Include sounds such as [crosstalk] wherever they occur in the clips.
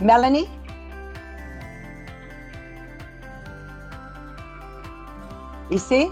Melanie? You see?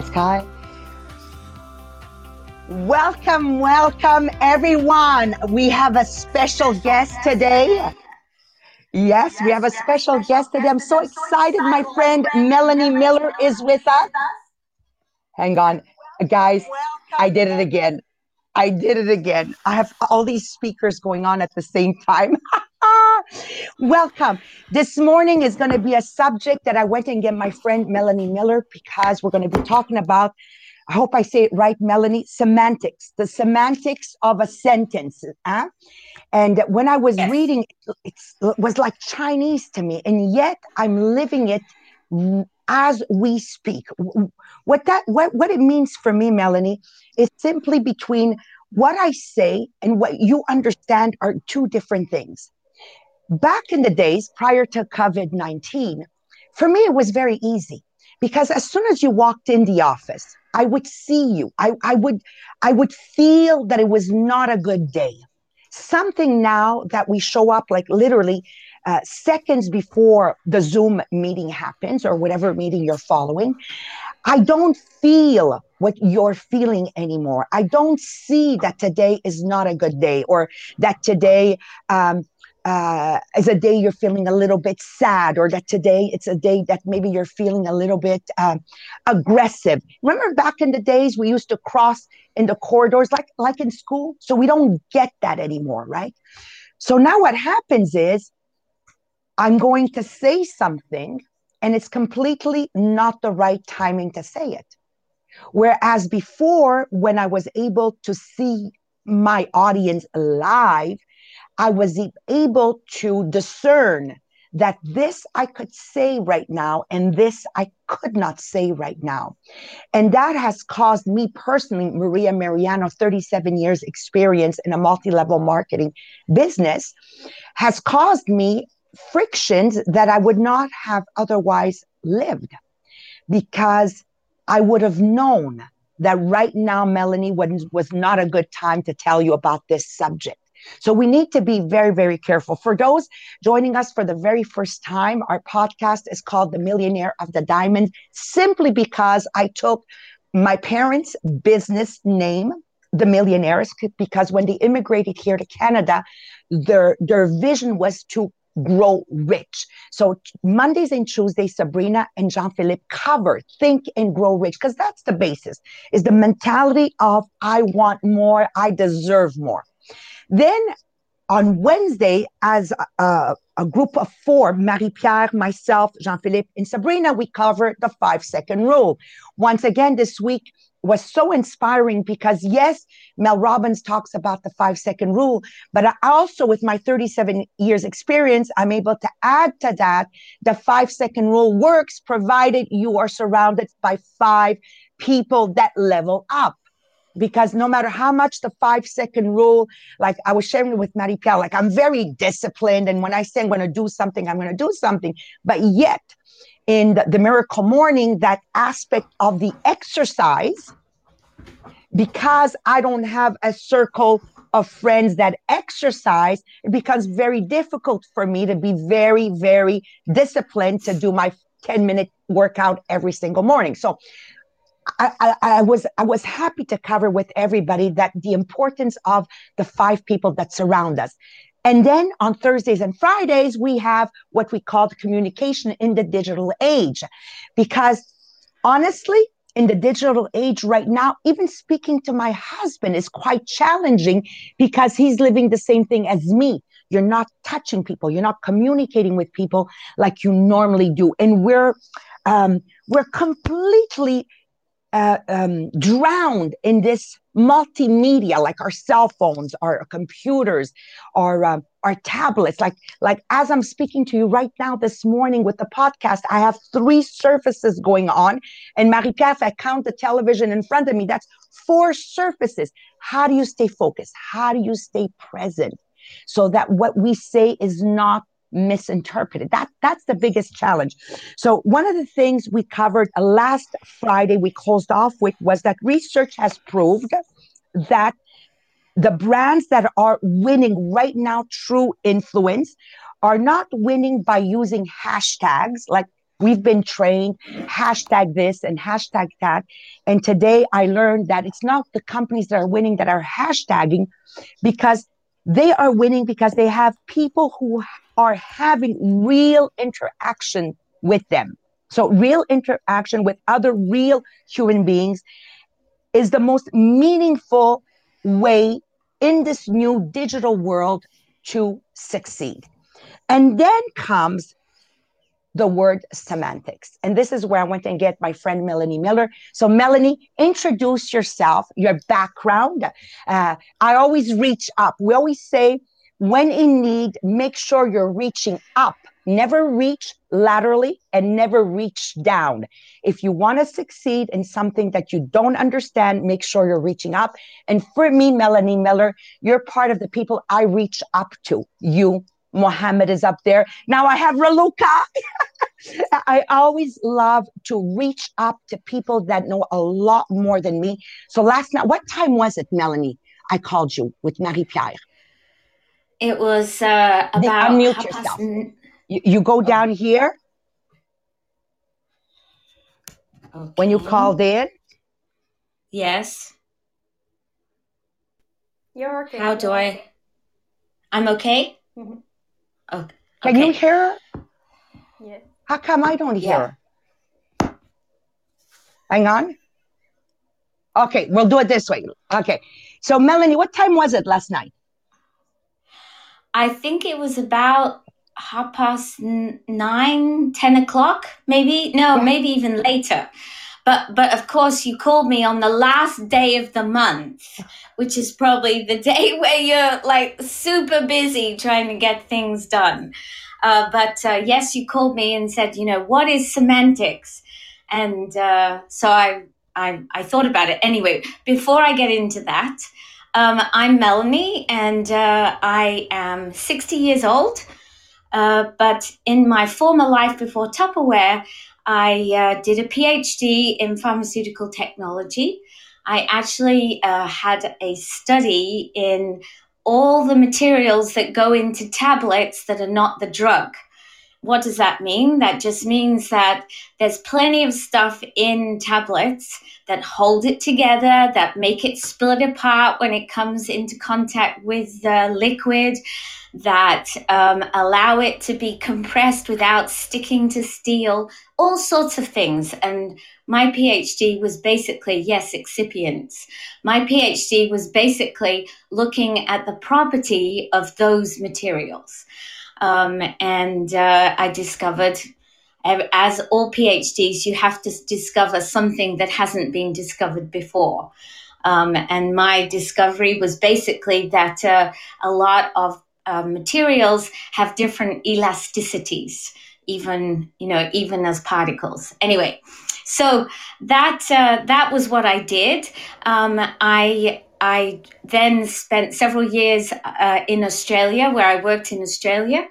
It's Kai. Welcome, welcome, everyone. We have a special guest today. Yes, we have a special guest today. I'm so excited. My friend Melanie Miller is with us. Hang on, guys. I did it again. I did it again. I have all these speakers going on at the same time. [laughs] Welcome. This morning is going to be a subject that I went and get my friend Melanie Miller because we're going to be talking about, I hope I say it right, Melanie, semantics, the semantics of a sentence. Huh? And when I was yes. reading, it was like Chinese to me, and yet I'm living it as we speak. What that what, what it means for me, Melanie, is simply between what I say and what you understand are two different things. Back in the days prior to COVID 19, for me, it was very easy because as soon as you walked in the office, I would see you. I, I would I would feel that it was not a good day. Something now that we show up like literally uh, seconds before the Zoom meeting happens or whatever meeting you're following, I don't feel what you're feeling anymore. I don't see that today is not a good day or that today um, uh, is a day you're feeling a little bit sad, or that today it's a day that maybe you're feeling a little bit uh, aggressive. Remember back in the days we used to cross in the corridors like like in school, so we don't get that anymore, right? So now what happens is I'm going to say something, and it's completely not the right timing to say it. Whereas before, when I was able to see my audience live I was able to discern that this I could say right now and this I could not say right now. And that has caused me personally, Maria Mariano, 37 years experience in a multi-level marketing business, has caused me frictions that I would not have otherwise lived because I would have known that right now, Melanie, was, was not a good time to tell you about this subject. So we need to be very, very careful. For those joining us for the very first time, our podcast is called The Millionaire of the Diamond, simply because I took my parents' business name, the millionaires, because when they immigrated here to Canada, their their vision was to grow rich. So Mondays and Tuesdays, Sabrina and Jean Philippe cover think and grow rich because that's the basis. Is the mentality of I want more, I deserve more. Then on Wednesday, as a, a group of four, Marie Pierre, myself, Jean Philippe, and Sabrina, we covered the five second rule. Once again, this week was so inspiring because, yes, Mel Robbins talks about the five second rule, but I also, with my 37 years experience, I'm able to add to that the five second rule works provided you are surrounded by five people that level up because no matter how much the five second rule, like I was sharing with Marie Pierre, like I'm very disciplined. And when I say I'm going to do something, I'm going to do something. But yet, in the, the miracle morning, that aspect of the exercise, because I don't have a circle of friends that exercise, it becomes very difficult for me to be very, very disciplined to do my 10 minute workout every single morning. So I, I, was I was happy to cover with everybody that the importance of the five people that surround us. And then on Thursdays and Fridays, we have what we call the communication in the digital age. Because honestly, in the digital age right now, even speaking to my husband is quite challenging because he's living the same thing as me. You're not touching people, you're not communicating with people like you normally do. And we're um, we're completely uh, um, drowned in this multimedia, like our cell phones, our computers, our um, our tablets. Like like as I'm speaking to you right now this morning with the podcast, I have three surfaces going on, and Marie Pierre, I count the television in front of me, that's four surfaces. How do you stay focused? How do you stay present? So that what we say is not misinterpreted. That that's the biggest challenge. So one of the things we covered last Friday we closed off with was that research has proved that the brands that are winning right now true influence are not winning by using hashtags like we've been trained hashtag this and hashtag that and today i learned that it's not the companies that are winning that are hashtagging because they are winning because they have people who are having real interaction with them. So, real interaction with other real human beings is the most meaningful way in this new digital world to succeed. And then comes the word semantics. And this is where I went and get my friend Melanie Miller. So, Melanie, introduce yourself, your background. Uh, I always reach up. We always say, when in need, make sure you're reaching up. Never reach laterally and never reach down. If you want to succeed in something that you don't understand, make sure you're reaching up. And for me, Melanie Miller, you're part of the people I reach up to. You Mohammed is up there. Now I have Raluca. [laughs] I always love to reach up to people that know a lot more than me. So last night, what time was it, Melanie? I called you with Marie Pierre. It was uh, about. Unmute yourself. N- you, you, go down here. Okay. When you called in. Yes. You're okay. How do I? I'm okay. Mm-hmm. Oh, Can you hear her? Yeah. How come I don't hear yeah. her? Hang on. Okay, we'll do it this way. Okay. So, Melanie, what time was it last night? I think it was about half past nine, ten o'clock, maybe. No, maybe even later. But but of course, you called me on the last day of the month, which is probably the [laughs] day where you're like super busy trying to get things done. Uh, but uh, yes, you called me and said, you know, what is semantics? And uh, so I, I I thought about it. Anyway, before I get into that, um, I'm Melanie, and uh, I am 60 years old. Uh, but in my former life before Tupperware, I uh, did a PhD in pharmaceutical technology. I actually uh, had a study in all the materials that go into tablets that are not the drug. What does that mean? That just means that there's plenty of stuff in tablets that hold it together, that make it split apart when it comes into contact with the liquid, that um, allow it to be compressed without sticking to steel, all sorts of things. And my PhD was basically, yes, excipients. My PhD was basically looking at the property of those materials. Um, and uh, I discovered, as all PhDs, you have to discover something that hasn't been discovered before. Um, and my discovery was basically that uh, a lot of uh, materials have different elasticities, even you know, even as particles. Anyway, so that uh, that was what I did. Um, I I then spent several years uh, in Australia, where I worked in Australia.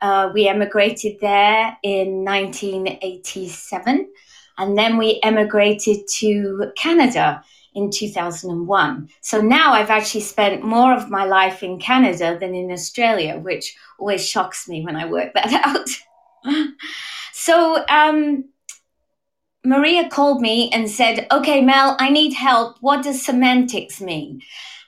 Uh, we emigrated there in 1987, and then we emigrated to Canada in 2001. So now I've actually spent more of my life in Canada than in Australia, which always shocks me when I work that [laughs] out. so, um, Maria called me and said, Okay, Mel, I need help. What does semantics mean?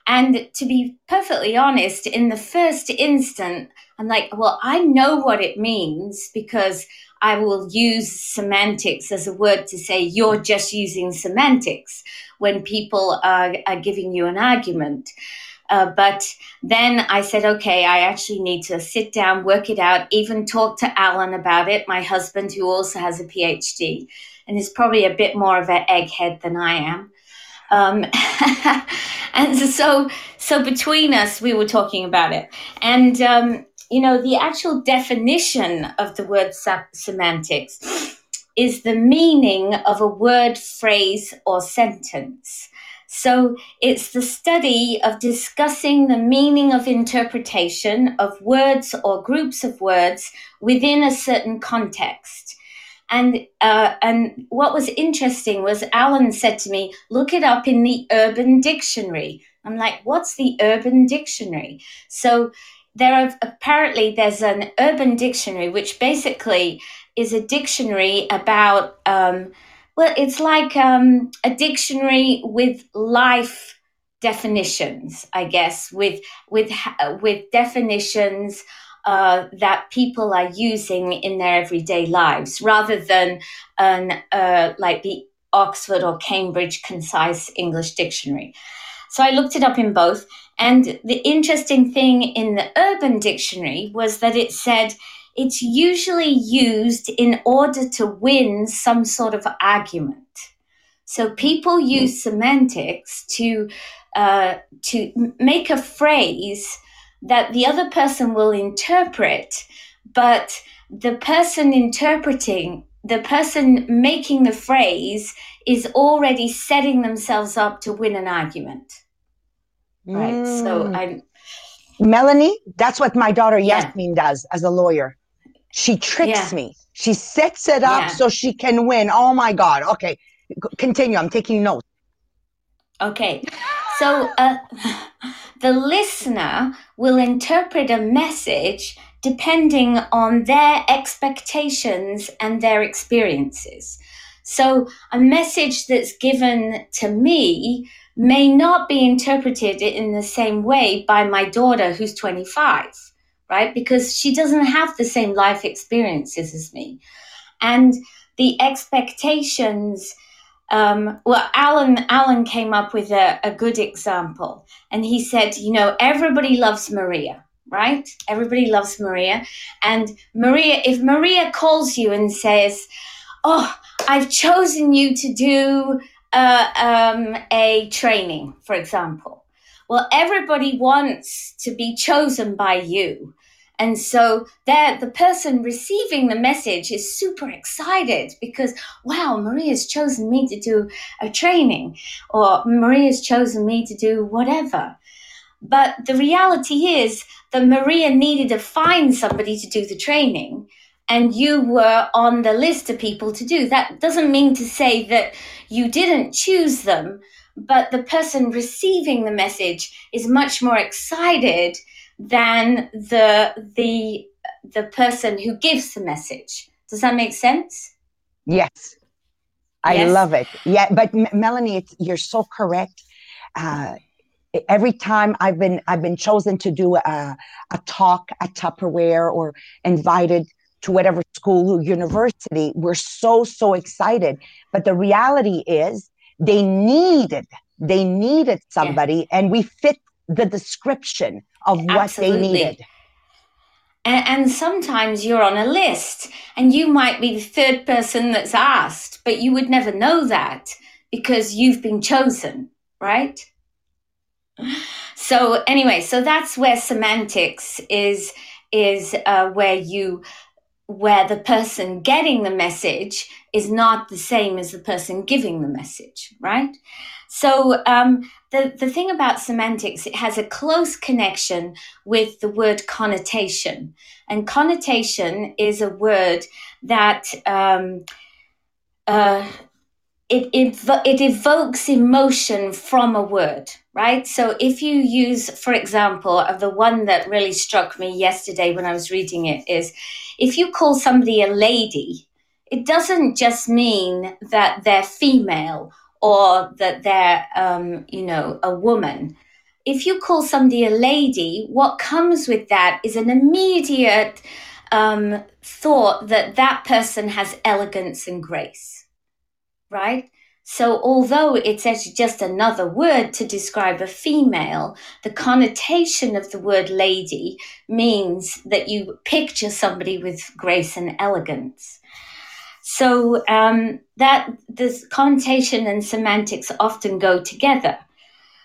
And to be perfectly honest, in the first instant, I'm like, Well, I know what it means because I will use semantics as a word to say you're just using semantics when people are, are giving you an argument. Uh, but then I said, okay, I actually need to sit down, work it out, even talk to Alan about it, my husband, who also has a PhD and is probably a bit more of an egghead than I am. Um, [laughs] and so, so between us, we were talking about it, and um, you know, the actual definition of the word semantics is the meaning of a word, phrase, or sentence. So it's the study of discussing the meaning of interpretation of words or groups of words within a certain context. And uh, and what was interesting was Alan said to me, "Look it up in the Urban Dictionary." I'm like, "What's the Urban Dictionary?" So there are apparently there's an Urban Dictionary which basically is a dictionary about. Um, well, it's like um, a dictionary with life definitions, I guess, with with with definitions uh, that people are using in their everyday lives, rather than an uh, like the Oxford or Cambridge Concise English Dictionary. So I looked it up in both, and the interesting thing in the Urban Dictionary was that it said it's usually used in order to win some sort of argument. So people use semantics to uh, to make a phrase that the other person will interpret, but the person interpreting, the person making the phrase, is already setting themselves up to win an argument. Right. Mm. So I Melanie, that's what my daughter Yasmin yeah. does as a lawyer. She tricks yeah. me. She sets it up yeah. so she can win. Oh my God. Okay. Continue. I'm taking notes. Okay. So uh, [laughs] the listener will interpret a message depending on their expectations and their experiences. So a message that's given to me may not be interpreted in the same way by my daughter who's 25 right? Because she doesn't have the same life experiences as me. And the expectations, um, well, Alan, Alan came up with a, a good example. And he said, you know, everybody loves Maria, right? Everybody loves Maria. And Maria, if Maria calls you and says, oh, I've chosen you to do uh, um, a training, for example. Well, everybody wants to be chosen by you. And so the person receiving the message is super excited because, wow, Maria's chosen me to do a training or Maria's chosen me to do whatever. But the reality is that Maria needed to find somebody to do the training and you were on the list of people to do. That doesn't mean to say that you didn't choose them, but the person receiving the message is much more excited than the the the person who gives the message. Does that make sense? Yes. I yes. love it. Yeah, but M- Melanie, you're so correct. Uh, every time I've been I've been chosen to do a, a talk at Tupperware or invited to whatever school or university, we're so so excited. But the reality is, they needed they needed somebody, yeah. and we fit the description of what Absolutely. they needed. And, and, sometimes you're on a list and you might be the third person that's asked, but you would never know that because you've been chosen, right? So anyway, so that's where semantics is is uh, where you where the person getting the message is not the same as the person giving the message, right? So um, the, the thing about semantics, it has a close connection with the word connotation. And connotation is a word that um, uh, it, it, it evokes emotion from a word, right? So if you use, for example, of the one that really struck me yesterday when I was reading it is if you call somebody a lady, it doesn't just mean that they're female or that they're, um, you know, a woman. If you call somebody a lady, what comes with that is an immediate um, thought that that person has elegance and grace, right? So, although it's actually just another word to describe a female, the connotation of the word lady means that you picture somebody with grace and elegance. So um, that this connotation and semantics often go together.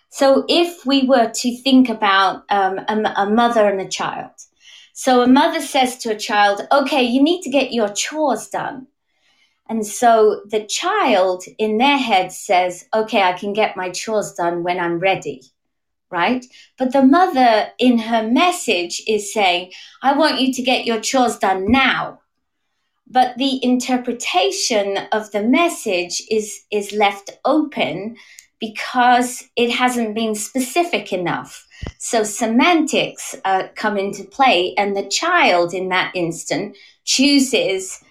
So if we were to think about um, a, a mother and a child, so a mother says to a child, "Okay, you need to get your chores done." And so the child in their head says, okay, I can get my chores done when I'm ready, right? But the mother in her message is saying, I want you to get your chores done now. But the interpretation of the message is, is left open because it hasn't been specific enough. So semantics uh, come into play, and the child in that instant chooses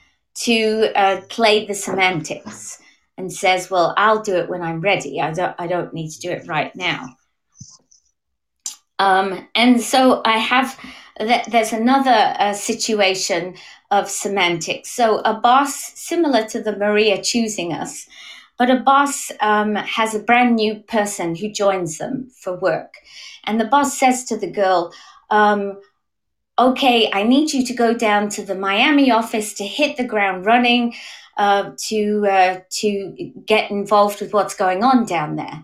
to uh, play the semantics and says, "Well, I'll do it when I'm ready. I don't. I don't need to do it right now." Um, and so I have. Th- there's another uh, situation of semantics. So a boss, similar to the Maria choosing us, but a boss um, has a brand new person who joins them for work, and the boss says to the girl. Um, okay, I need you to go down to the Miami office to hit the ground running, uh, to uh, to get involved with what's going on down there.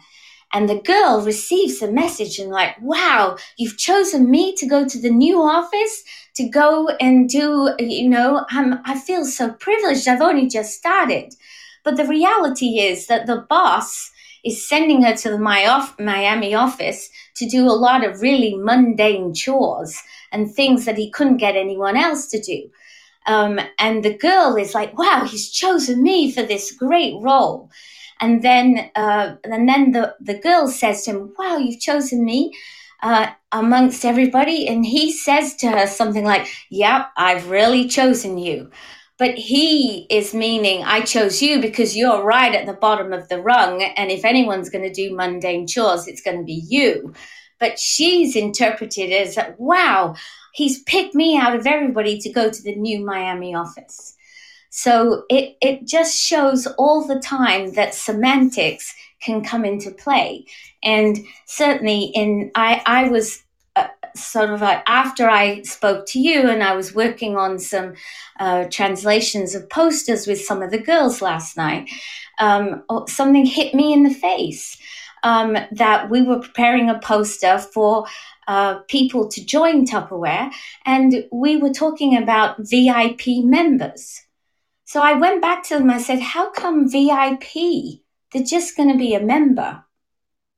And the girl receives the message and like, wow, you've chosen me to go to the new office to go and do, you know, I'm, I feel so privileged. I've only just started. But the reality is that the boss is sending her to the Miami office to do a lot of really mundane chores and things that he couldn't get anyone else to do. Um, and the girl is like, wow, he's chosen me for this great role. And then, uh, and then the, the girl says to him, wow, you've chosen me uh, amongst everybody. And he says to her something like, yep, I've really chosen you. But he is meaning, I chose you because you're right at the bottom of the rung. And if anyone's going to do mundane chores, it's going to be you. But she's interpreted as, wow, he's picked me out of everybody to go to the new Miami office. So it, it just shows all the time that semantics can come into play. And certainly in, I, I was uh, sort of like after I spoke to you and I was working on some uh, translations of posters with some of the girls last night, um, oh, something hit me in the face. Um, that we were preparing a poster for uh, people to join Tupperware, and we were talking about VIP members. So I went back to them. I said, "How come VIP? They're just going to be a member,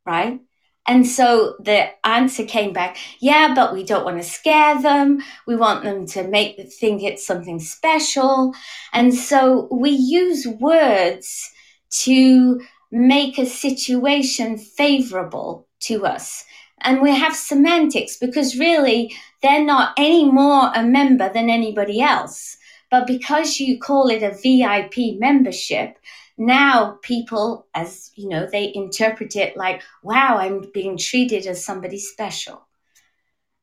right?" And so the answer came back, "Yeah, but we don't want to scare them. We want them to make think it's something special." And so we use words to make a situation favorable to us and we have semantics because really they're not any more a member than anybody else. But because you call it a VIP membership, now people, as you know, they interpret it like, wow, I'm being treated as somebody special.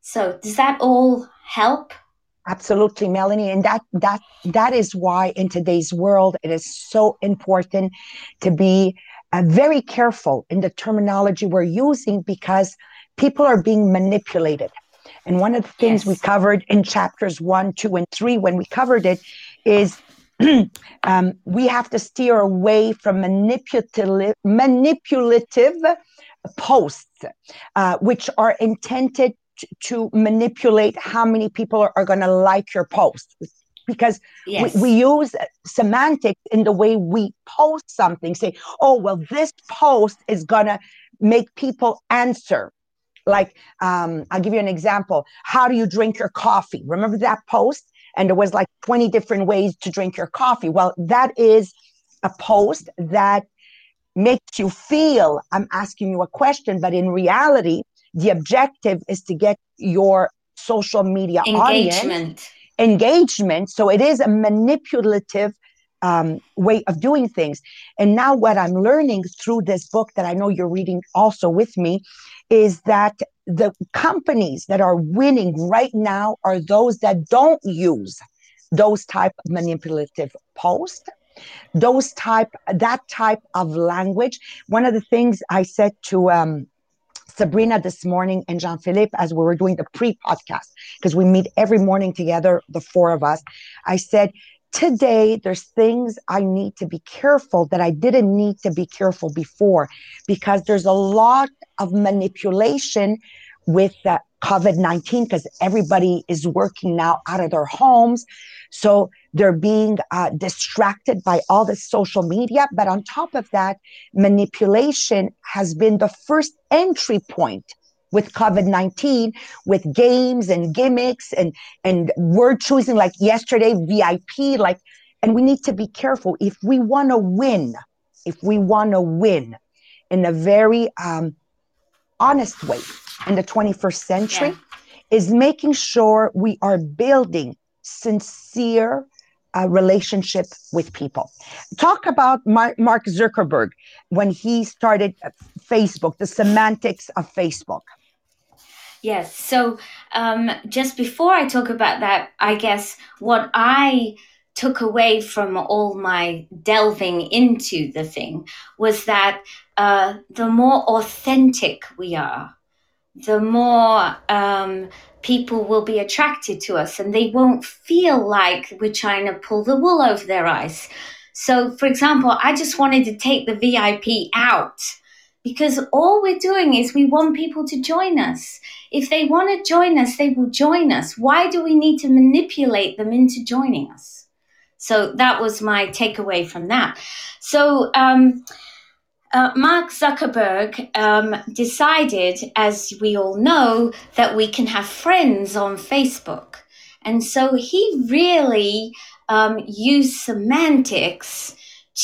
So does that all help? Absolutely, Melanie. And that that that is why in today's world it is so important to be uh, very careful in the terminology we're using because people are being manipulated. And one of the things yes. we covered in chapters one, two, and three when we covered it is [clears throat] um, we have to steer away from manipulative, manipulative posts, uh, which are intended to manipulate how many people are, are going to like your post because yes. we, we, use semantics in the way we post something say oh well this post is going to make people answer like um, i'll give you an example. How do you drink your coffee? Remember that post? And there was like 20 different ways to drink your coffee. Well that is a post that makes you feel i'm asking you a question but in reality the objective is to get your social media engagement. audience, engagement. So it is a manipulative um, way of doing things. And now, what I'm learning through this book that I know you're reading also with me is that the companies that are winning right now are those that don't use those type of manipulative posts those type that type of language one of the things i said to um, Sabrina this morning and Jean Philippe as we were doing the pre podcast because we meet every morning together, the four of us. I said, today there's things I need to be careful that I didn't need to be careful before because there's a lot of manipulation with COVID 19 because everybody is working now out of their homes. So they're being uh, distracted by all the social media. But on top of that, manipulation has been the first entry point with COVID-19 with games and gimmicks and, and word choosing like yesterday, VIP, like, and we need to be careful. If we want to win, if we want to win in a very um, honest way in the 21st century, yeah. is making sure we are building sincere uh, relationship with people. Talk about Mark Zuckerberg when he started uh, Facebook, the semantics of Facebook. Yes. So um, just before I talk about that, I guess what I took away from all my delving into the thing was that uh, the more authentic we are, the more um, people will be attracted to us and they won't feel like we're trying to pull the wool over their eyes. So, for example, I just wanted to take the VIP out because all we're doing is we want people to join us. If they want to join us, they will join us. Why do we need to manipulate them into joining us? So that was my takeaway from that. So, um, uh, Mark Zuckerberg um, decided, as we all know, that we can have friends on Facebook. And so he really um, used semantics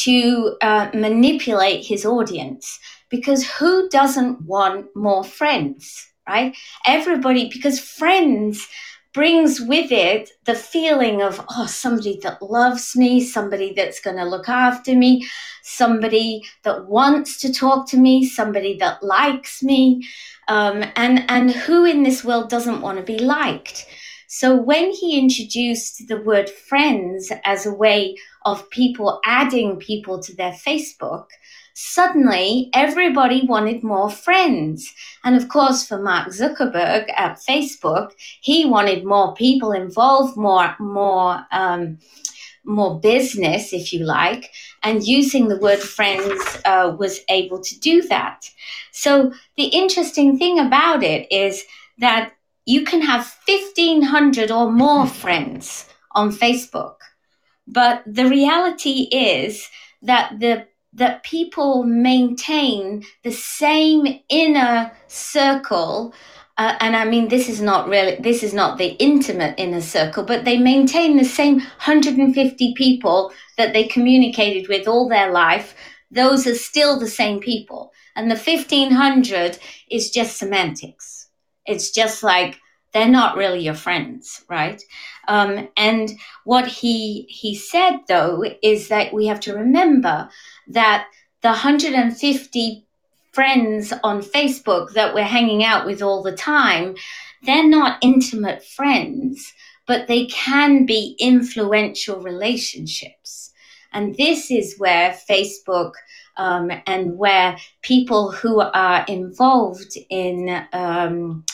to uh, manipulate his audience because who doesn't want more friends, right? Everybody, because friends brings with it the feeling of, oh, somebody that loves me, somebody that's going to look after me, somebody that wants to talk to me, somebody that likes me. Um, and, and who in this world doesn't want to be liked? So when he introduced the word friends as a way of people adding people to their Facebook, suddenly everybody wanted more friends. And of course, for Mark Zuckerberg at Facebook, he wanted more people involved, more, more, um, more business, if you like, and using the word friends uh, was able to do that. So the interesting thing about it is that you can have 1500 or more [laughs] friends on Facebook. But the reality is that the that people maintain the same inner circle uh, and I mean, this is not really, this is not the intimate inner circle, but they maintain the same 150 people that they communicated with all their life. Those are still the same people. And the 1500 is just semantics. It's just like, they're not really your friends, right? Um, and what he he said though is that we have to remember that the 150 friends on Facebook that we're hanging out with all the time, they're not intimate friends, but they can be influential relationships. And this is where Facebook um, and where people who are involved in um,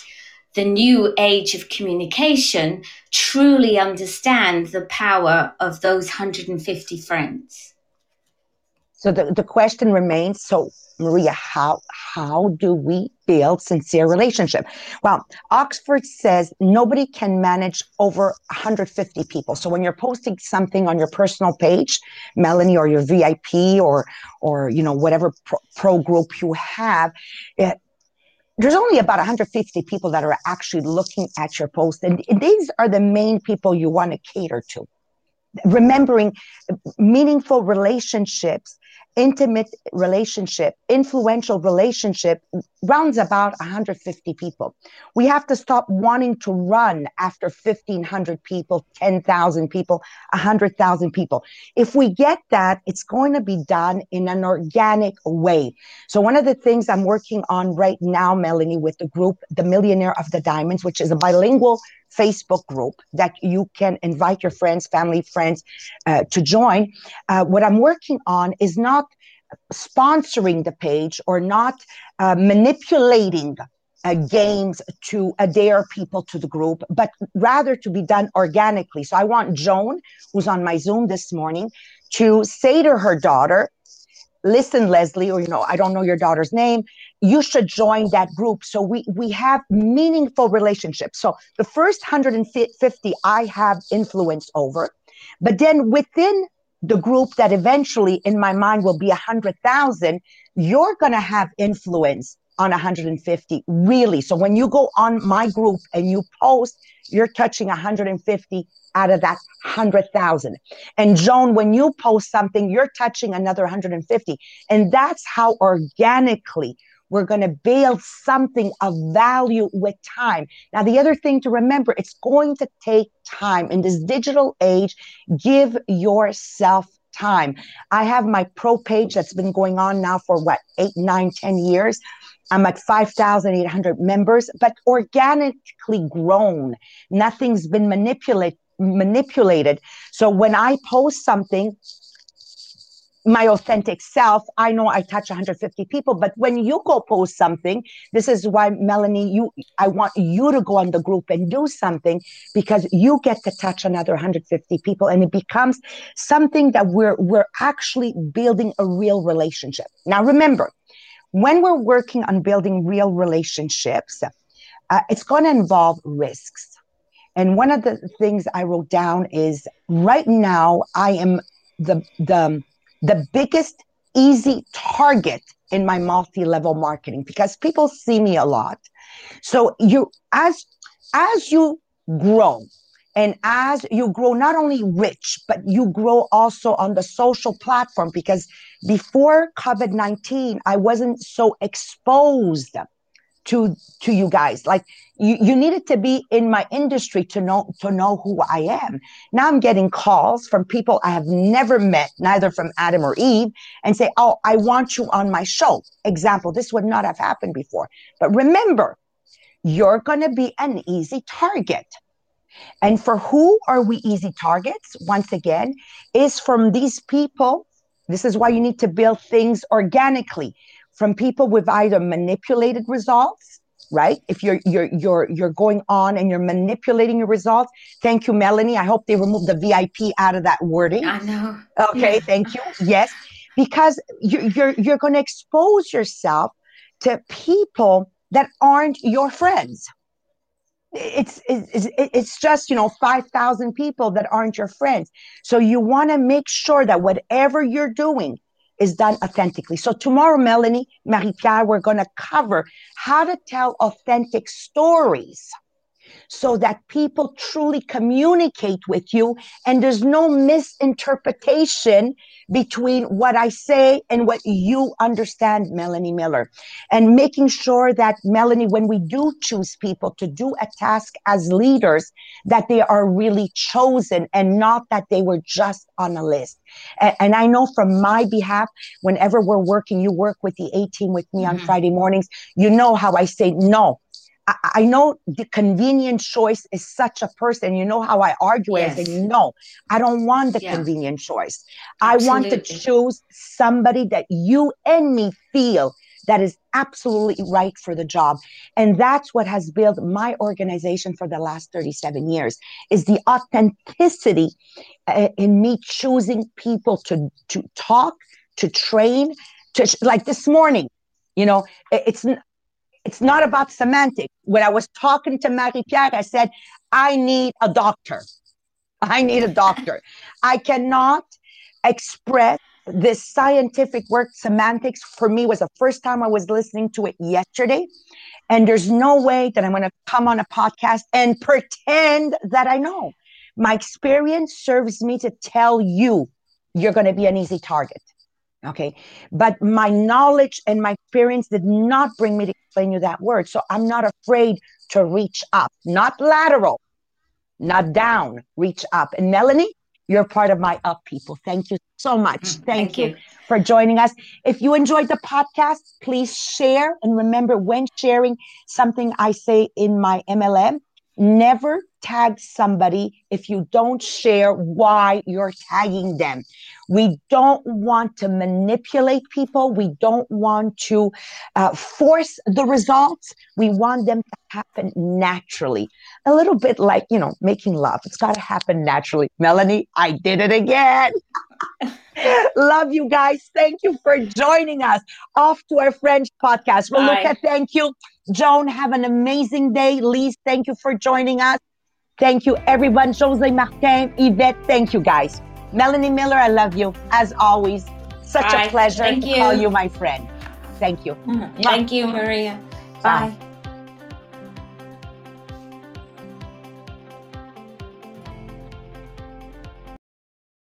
the new age of communication truly understand the power of those 150 friends. So the, the question remains, so Maria, how how do we build sincere relationship? Well, Oxford says nobody can manage over 150 people. So when you're posting something on your personal page, Melanie, or your VIP, or or you know whatever pro, pro group you have, it, there's only about 150 people that are actually looking at your post, and these are the main people you want to cater to remembering meaningful relationships intimate relationship, influential relationship rounds about 150 people. We have to stop wanting to run after 1,500 people, 10,000 people, 100,000 people. If we get that, it's going to be done in an organic way. So one of the things I'm working on right now, Melanie, with the group, The Millionaire of the Diamonds, which is a bilingual Facebook group that you can invite your friends, family, friends uh, to join. Uh, what I'm working on is not sponsoring the page or not uh, manipulating uh, games to adhere people to the group, but rather to be done organically. So I want Joan, who's on my Zoom this morning, to say to her daughter, listen, Leslie, or you know, I don't know your daughter's name, you should join that group. So we we have meaningful relationships. So the first 150 I have influence over, but then within the group that eventually in my mind will be a hundred thousand, you're gonna have influence on 150 really so when you go on my group and you post you're touching 150 out of that 100,000 and Joan when you post something you're touching another 150 and that's how organically we're going to build something of value with time. Now, the other thing to remember, it's going to take time in this digital age. Give yourself time. I have my pro page that's been going on now for what, eight, nine, ten years. I'm at 5,800 members, but organically grown. Nothing's been manipulated manipulated. So when I post something, my authentic self, I know I touch 150 people, but when you go post something, this is why Melanie, you I want you to go on the group and do something because you get to touch another 150 people and it becomes something that we're we're actually building a real relationship. Now remember, when we're working on building real relationships, uh, it's going to involve risks. And one of the things I wrote down is right now I am the the the biggest easy target in my multi-level marketing because people see me a lot. So you as as you grow and as you grow not only rich but you grow also on the social platform because before covid-19 i wasn't so exposed to to you guys. Like you, you needed to be in my industry to know to know who i am. Now i'm getting calls from people i have never met neither from adam or eve and say oh i want you on my show. Example this would not have happened before. But remember you're going to be an easy target. And for who are we easy targets? Once again, is from these people. This is why you need to build things organically from people with either manipulated results, right? If you're you're you're you're going on and you're manipulating your results. Thank you, Melanie. I hope they remove the VIP out of that wording. I know. Okay, thank you. Yes, because you're you're you're going to expose yourself to people that aren't your friends it's, it's it's just you know 5000 people that aren't your friends so you want to make sure that whatever you're doing is done authentically. So tomorrow melanie marie-pierre we're going to cover how to tell authentic stories so that people truly communicate with you and there's no misinterpretation between what I say and what you understand, Melanie Miller. And making sure that, Melanie, when we do choose people to do a task as leaders, that they are really chosen and not that they were just on a list. And, and I know from my behalf, whenever we're working, you work with the A team with me mm-hmm. on Friday mornings, you know how I say, no, I, I know the convenient choice is such a person. You know how I argue yes. it. And no, I don't want the yeah. convenient choice. Absolutely. I want to choose somebody that you and me feel that is absolutely right for the job and that's what has built my organization for the last 37 years is the authenticity uh, in me choosing people to to talk to train to like this morning you know it's it's not about semantics. When I was talking to Marie Pierre, I said, I need a doctor. I need a doctor. [laughs] I cannot express this scientific work. Semantics for me was the first time I was listening to it yesterday. And there's no way that I'm going to come on a podcast and pretend that I know. My experience serves me to tell you you're going to be an easy target. Okay. But my knowledge and my experience did not bring me to explain you that word. So I'm not afraid to reach up, not lateral, not down, reach up. And Melanie, you're part of my up people. Thank you so much. Mm, thank, Thank you, you for joining us. If you enjoyed the podcast, please share. And remember, when sharing something I say in my MLM, never tag somebody if you don't share why you're tagging them. We don't want to manipulate people. We don't want to uh, force the results. We want them to happen naturally. A little bit like, you know, making love. It's got to happen naturally. Melanie, I did it again. [laughs] Love you guys. Thank you for joining us. Off to our French podcast. Raluca, thank you. Joan, have an amazing day. Lise, thank you for joining us. Thank you, everyone. Jose Martin, Yvette, thank you, guys. Melanie Miller, I love you. As always, such Bye. a pleasure Thank to you. call you my friend. Thank you. Mm-hmm. Thank you, Maria. Bye. Bye.